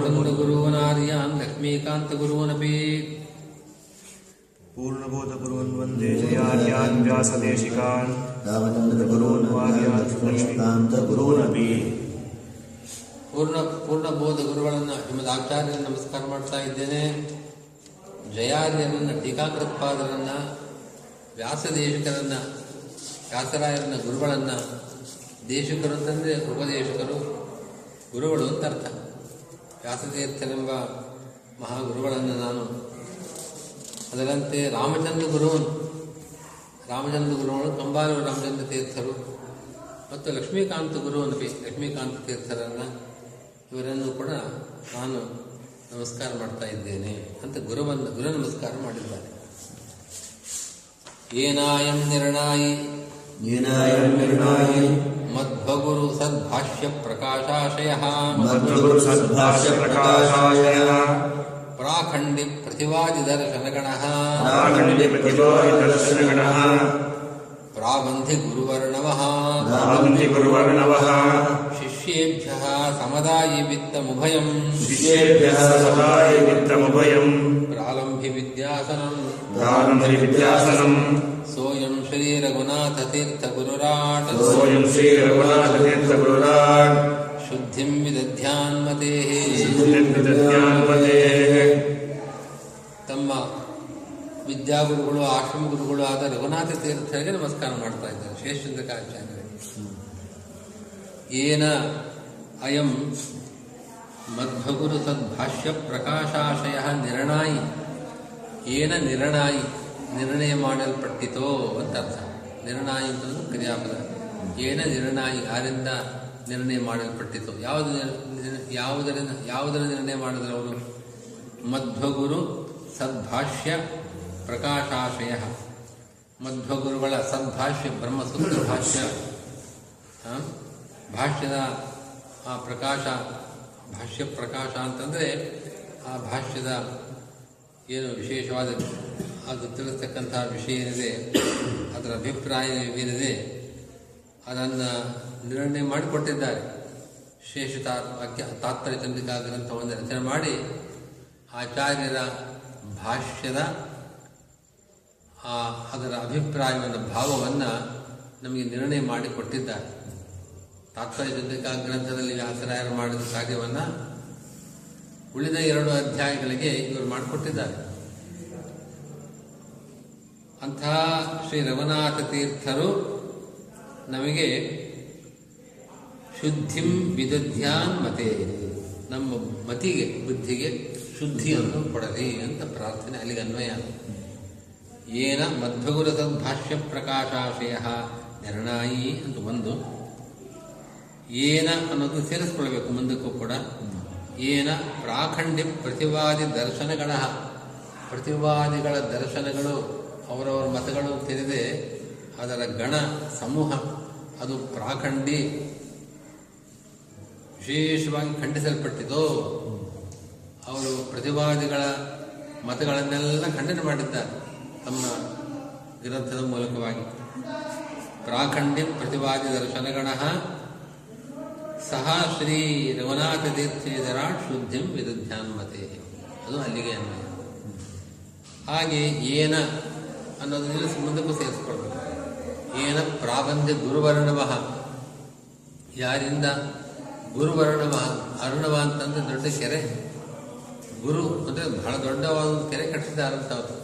रामचन्द्रगुरूनार्यान् लक्ष्मीकान्तगुरूनपि पूर्णबोधगुरून् वन्दे जयार्यान् व्यासदेशिकान् रामचन्द्रगुरून् वार्यान् लक्ष्मीकान्तगुरूनपि ಪೂರ್ಣ ಪೂರ್ಣಬೋಧ ಗುರುಗಳನ್ನು ಶ್ರೀಮದ್ ಆಚಾರ್ಯರನ್ನು ನಮಸ್ಕಾರ ಮಾಡ್ತಾ ಇದ್ದೇನೆ ಜಯಾರ್ಯರನ್ನ ಟೀಕಾಕೃತ್ಪಾದರನ್ನ ವ್ಯಾಸದೇಶಕರನ್ನ ವ್ಯಾಸರಾಯರನ್ನ ಗುರುಗಳನ್ನ ದೇಶಕರು ಅಂತಂದ್ರೆ ಉಪದೇಶಕರು ಗುರುಗಳು ಅಂತ ಅರ್ಥ. ವ್ಯಾಸತೀರ್ಥರೆಂಬ ಮಹಾಗುರುಗಳನ್ನು ನಾನು ಅದರಂತೆ ರಾಮಚಂದ್ರ ಗುರುವನು. ರಾಮಚಂದ್ರ ಗುರುಗಳು ಕಂಬಾರು ರಾಮಚಂದ್ರ ತೀರ್ಥರು ಮತ್ತು ಲಕ್ಷ್ಮೀಕಾಂತ ಗುರುವನ್ನು ಲಕ್ಷ್ಮೀಕಾಂತ ತೀರ್ಥರನ್ನು ಇವರನ್ನು ಕೂಡ ನಾನು ನಮಸ್ಕಾರ ಮಾಡ್ತಾ ಇದ್ದೇನೆ ಅಂತ ಗುರುವನ್ನು, ಗುರು ನಮಸ್ಕಾರ ಮಾಡಿದ್ದಾರೆ. ಏನಾಯಂ ನಿರ್ಣಾಯಿ. ಏನಾಯಂ ನಿರ್ಣಾಯಿ. मध्वगुरु सद्भाष्यप्रकाशाशयः। सद्भाष्यप्रकाशाशयः। प्राखण्डि प्रतिवादिदर्शनगणः। प्रतिवादिदर्शनगणः। प्राबन्धि गुरुवर्णवः। प्राबन्धि गुरुवर्णवः। शिष्येभ्यः समदायि वित्तमुभयम् शिष्येभ्यः समदायि वित्तमुभयम् प्रालम्भि विद्यासनम्। प्रालम्भि विद्यासनम्। सोऽयम् ಶ್ರೀ ರಘುನಾಥ ತೀರ್ಥ ಗುರುರಾಟ सोऽयं श्रीरघुनाथतीर्थगुरुराट् ಶುದ್ಧಿಂ ವಿದಧ್ಯಾನ್ಮತೆ सिद्धिर्विदध्यान्मतेः ತಮ್ಮ ವಿದ್ಯಾಗುರುಗಳು ಆಶ್ರಮ ಗುರುಗಳು ಆದ ರಘುನಾಥ ತೀರ್ಥರಿಗೆ ನಮಸ್ಕಾರ ಮಾಡ್ತಾ ಇದ್ದಾರೆ ಶೇಷಚಂದ್ರಕಾಚಾರ್ಯರಿಗೆ ಏನ ಅಯಂ ಮಧ್ವಗುರು ಸದ್ಭಾಷ್ಯ ಪ್ರಕಾಶಾಶಯ ನಿರ್ಣಾಯಿ ಏನ ನಿರ್ಣಾಯಿ ನಿರ್ಣಯ ಮಾಡಲ್ಪಟ್ಟಿತೋ ಅಂತ ಅರ್ಥ. ನಿರ್ಣಾಯಿ ಅಂತಂದ್ರೆ ಕ್ರಿಯಾಪದ. ಏನ ನಿರ್ಣಾಯಿ ಯಾರಿಂದ ನಿರ್ಣಯ ಮಾಡಲ್ಪಟ್ಟಿತು. ಯಾವುದು ಯಾವುದರಿಂದ ಯಾವುದರ ನಿರ್ಣಯ ಮಾಡಿದ್ರು ಅವರು? ಮಧ್ವಗುರು ಸದ್ಭಾಷ್ಯ ಪ್ರಕಾಶಾಶಯ. ಮಧ್ವಗುರುಗಳ ಸದ್ಭಾಷ್ಯ ಬ್ರಹ್ಮಸೂತ್ರ ಭಾಷ್ಯ. ಭಾಷ್ಯದ ಆ ಪ್ರಕಾಶ, ಭಾಷ್ಯ ಪ್ರಕಾಶ ಅಂತಂದರೆ ಆ ಭಾಷ್ಯದ ಏನು ವಿಶೇಷವಾದ ಅದು ತಿಳಿಸ್ತಕ್ಕಂತಹ ವಿಷಯ ಏನಿದೆ, ಅದರ ಅಭಿಪ್ರಾಯ ಏನಿದೆ, ಅದನ್ನು ನಿರ್ಣಯ ಮಾಡಿಕೊಟ್ಟಿದ್ದಾರೆ. ಶೇಷ ವಾಕ್ಯ ತಾತ್ಪರ್ಯ ಚಂದ್ರಿಕಾ ಗ್ರಂಥವನ್ನು ರಚನೆ ಮಾಡಿ, ಆಚಾರ್ಯರ ಭಾಷ್ಯದ ಆ ಅದರ ಅಭಿಪ್ರಾಯವನ್ನು, ಭಾವವನ್ನು ನಮಗೆ ನಿರ್ಣಯ ಮಾಡಿಕೊಟ್ಟಿದ್ದಾರೆ. ತಾತ್ಪರ್ಯ ಚಂದ್ರಿಕಾ ಗ್ರಂಥದಲ್ಲಿ ವ್ಯಾಸರಾಯರು ಮಾಡಿದ ಕಾರ್ಯವನ್ನು ಉಳಿದ ಎರಡು ಅಧ್ಯಾಯಗಳಿಗೆ ಇವರು ಮಾಡಿಕೊಟ್ಟಿದ್ದಾರೆ. ಅಂಥ ಶ್ರೀ ರಘುನಾಥ ತೀರ್ಥರು ನಮಗೆ ಶುದ್ಧಿಂ ವಿದಧ್ಯಾನ್ ಮತೆ. ನಮ್ಮ ಮತಿಗೆ, ಬುದ್ಧಿಗೆ ಶುದ್ಧಿಯನ್ನು ಕೊಡಲಿ ಅಂತ ಪ್ರಾರ್ಥನೆ, ಅಲ್ಲಿಗೆ ಅನ್ವಯ. ಏನ ಮಧ್ವಗುರದ ಭಾಷ್ಯ ಪ್ರಕಾಶಾಶಯ ನಿರ್ಣಾಯಿ ಅಂತ ಒಂದು. ಏನ ಅನ್ನೋದು ಸೇರಿಸ್ಕೊಳ್ಬೇಕು ಮುಂದಕ್ಕೂ ಕೂಡ. ಏನ ಪ್ರಾಖಂಡಿ ಪ್ರತಿವಾದಿ ದರ್ಶನಗಳ, ಪ್ರತಿವಾದಿಗಳ ದರ್ಶನಗಳು ಅವರವರ ಮತಗಳು ತಿಳಿದೆ ಅದರ ಗಣ ಸಮೂಹ, ಅದು ಪ್ರಾಖಂಡಿ, ವಿಶೇಷವಾಗಿ ಖಂಡಿಸಲ್ಪಟ್ಟಿತು ಅವರು ಪ್ರತಿವಾದಿಗಳ ಮತಗಳನ್ನೆಲ್ಲ ಖಂಡನೆ ಮಾಡಿದ್ದಾರೆ ತಮ್ಮ ಗ್ರಂಥದ ಮೂಲಕವಾಗಿ. ಪ್ರಾಖಂಡ್ಯ ಪ್ರತಿವಾದಿ ದರ್ಶನಗಣ ಸಹ ಶ್ರೀ ರಘುನಾಥ ತೀರ್ಥೇಧರ ಶುದ್ಧಿಂ ವಿರುದ್ಧಾನ್ಮತೆ ಅದು ಅಲ್ಲಿಗೆ ಅನ್ವಯ. ಹಾಗೆ ಏನ ಅನ್ನೋದು ಸಂಬಂಧಕ್ಕೂ ಸೇರಿಸ್ಕೊಳ್ಬೇಕು. ಏನ ಪ್ರಾಬಂಧ್ಯ ಗುರುವರ್ಣವ ಯಾರಿಂದ ಗುರುವರ್ಣವ, ಅರುಣವ ಅಂತಂದ್ರೆ ದೊಡ್ಡ ಕೆರೆ. ಗುರು ಅಂದರೆ ಬಹಳ ದೊಡ್ಡವಾದ ಒಂದು ಕೆರೆ ಕಟ್ಟಿಸಿದಾರಂತ ಅವರು.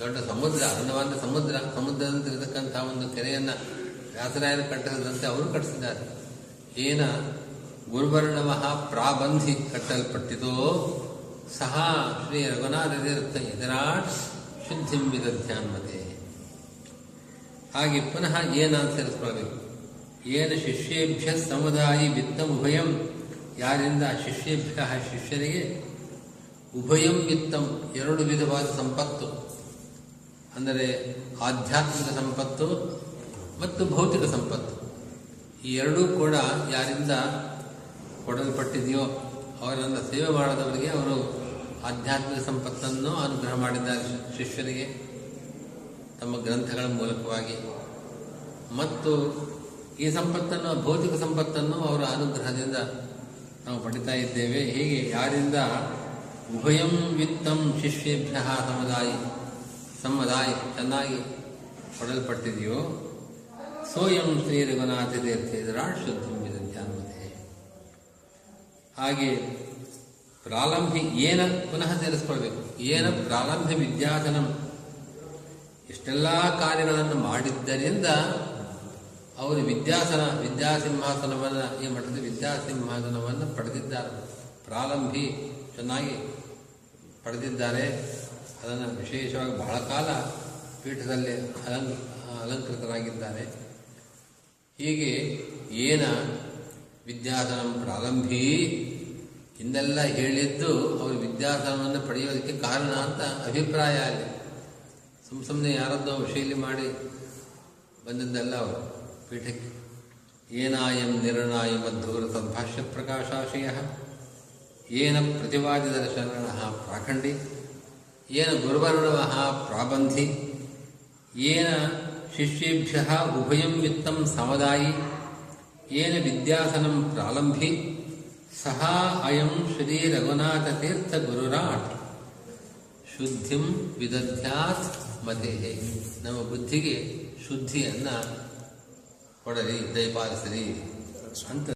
ದೊಡ್ಡ ಸಮುದ್ರ ಅರುಣವ ಅಂದ್ರೆ ಸಮುದ್ರ ಸಮುದ್ರದಂತಿರತಕ್ಕಂಥ ಒಂದು ಕೆರೆಯನ್ನು ವ್ಯಾಸರಾಯರು ಕಟ್ಟಿಸಿದಂತೆ ಅವರು ಕಟ್ಟಿಸಿದ್ದಾರೆ. ಏನ ಗುರುವರ್ಣವ ಪ್ರಾಬಂಧಿ ಕಟ್ಟಲ್ಪಟ್ಟಿತೋ ಸಹ ಶ್ರೀ ರಘುನಾಥ ಇದರಾಟ್ ಶುದ್ಧಿಂ ವಿಧ್ಯಾನ್ಮತೆ ಹಾಗೆ ಪುನಃ ಏನ ಅಂತ ಏನು ಶಿಷ್ಯೇಭ್ಯ ಸಮುದಾಯಿ ವಿತ್ತ ಉಭಯಂ. ಯಾರಿಂದ ಶಿಷ್ಯೇಭ್ಯ ಶಿಷ್ಯರಿಗೆ? ಉಭಯಂ ವಿತ್ತಂ, ಎರಡು ವಿಧವಾದ ಸಂಪತ್ತು. ಅಂದರೆ ಆಧ್ಯಾತ್ಮಿಕ ಸಂಪತ್ತು ಮತ್ತು ಭೌತಿಕ ಸಂಪತ್ತು. ಈ ಎರಡೂ ಕೂಡ ಯಾರಿಂದ ಕೊಡಲ್ಪಟ್ಟಿದೆಯೋ, ಅವರನ್ನ ಸೇವೆ ಮಾಡದವರಿಗೆ ಅವರು ಆಧ್ಯಾತ್ಮಿಕ ಸಂಪತ್ತನ್ನು ಅನುಗ್ರಹ ಮಾಡಿದ್ದಾರೆ ಶಿಷ್ಯರಿಗೆ ತಮ್ಮ ಗ್ರಂಥಗಳ ಮೂಲಕವಾಗಿ. ಮತ್ತು ಈ ಸಂಪತ್ತನ್ನು, ಭೌತಿಕ ಸಂಪತ್ತನ್ನು ಅವರ ಅನುಗ್ರಹದಿಂದ ನಾವು ಪಡಿತಾ ಇದ್ದೇವೆ. ಹೀಗೆ ಯಾರಿಂದ? ಉಭಯಂ ವಿತ್ತಂ ಶಿಷ್ಯೇಭ್ಯ ಸಮುದಾಯ ಸಮುದಾಯ ಚೆನ್ನಾಗಿ ಕೊಡಲ್ಪಟ್ಟಿದೆಯೋ? ಸೋಯಂ ಶ್ರೀ ರಘುನಾಥ ತೀರ್ಥೇದರಾಳ್ ಶುದ್ಧಂ ಶುದ್ಧ ಹಾಗೆ ಪ್ರಾರಂಭಿ ಏನ ಪುನಃ ಸೇರಿಸ್ಕೊಳ್ಬೇಕು. ಏನ ಪ್ರಾರಂಭ ವಿದ್ಯಾಧನಂ. ಇಷ್ಟೆಲ್ಲ ಕಾರ್ಯಗಳನ್ನು ಮಾಡಿದ್ದರಿಂದ ಅವರು ವಿದ್ಯಾಸನ, ವಿದ್ಯಾಸಿಂಹಾಸನವನ್ನು, ಈ ಮಠದ ವಿದ್ಯಾಸಿಂಹಾಸನವನ್ನು ಪಡೆದಿದ್ದಾರೆ. ಪ್ರಾರಂಭಿ ಚೆನ್ನಾಗಿ ಪಡೆದಿದ್ದಾರೆ. ಅದನ್ನು ವಿಶೇಷವಾಗಿ ಬಹಳ ಕಾಲ ಪೀಠದಲ್ಲಿ ಅಲಂ, ಅಲಂಕೃತರಾಗಿದ್ದಾರೆ. ಹೀಗೆ ಏನ ವಿದ್ಯಾಸನ ಪ್ರಾರಂಭಿ ಹಿಂದೆಲ್ಲ ಹೇಳಿದ್ದು ಅವರು ವಿದ್ಯಾಸನವನ್ನು ಪಡೆಯೋದಕ್ಕೆ ಕಾರಣ ಅಂತ ಅಭಿಪ್ರಾಯ ಅಲ್ಲಿ. ಸುಮ್ಮ ಸುಮ್ಮನೆ ಯಾರದ್ದೋ ಶೈಲಿ ಮಾಡಿ ಬಂದಿದ್ದೆಲ್ಲ ಅವರು ಪೀಠಕ್ಕೆ. ಏನಾಯಂ ನಿರ್ಣಾಯ ಮಧ್ಯೂರ ತದ್ಭಾಷ್ಯ ಪ್ರಕಾಶಾಶಯ. ಏನ ಪ್ರತಿವಾದಿ ದರ್ಶನ ಪ್ರಾಖಂಡಿ. ಏನ ಗುರುವರ್ಣವ ಪ್ರಾಬಂಧಿ. ಏನ ಶಿಷ್ಯೇಭ್ಯ ಉಭಯಂ ವಿತ್ತಂ ಸಮದಾಯಿ. ಏನ ವಿದ್ಯಾಸನಂ ಪ್ರಾರಂಭಿ ಸಹ ಅಯಂ ಶ್ರೀ ರಘುನಾಥ ತೀರ್ಥ ಗುರುರಾಟ್. ಶುದ್ಧಿಂ ವಿದಧ್ಯಾತ್ ಮತೆ ನಮ್ಮ ಬುದ್ಧಿಗೆ ಶುದ್ಧಿಯನ್ನ ಕೊಡಲಿ, ದಯಪಾಲಿಸಲಿ ಅಂತ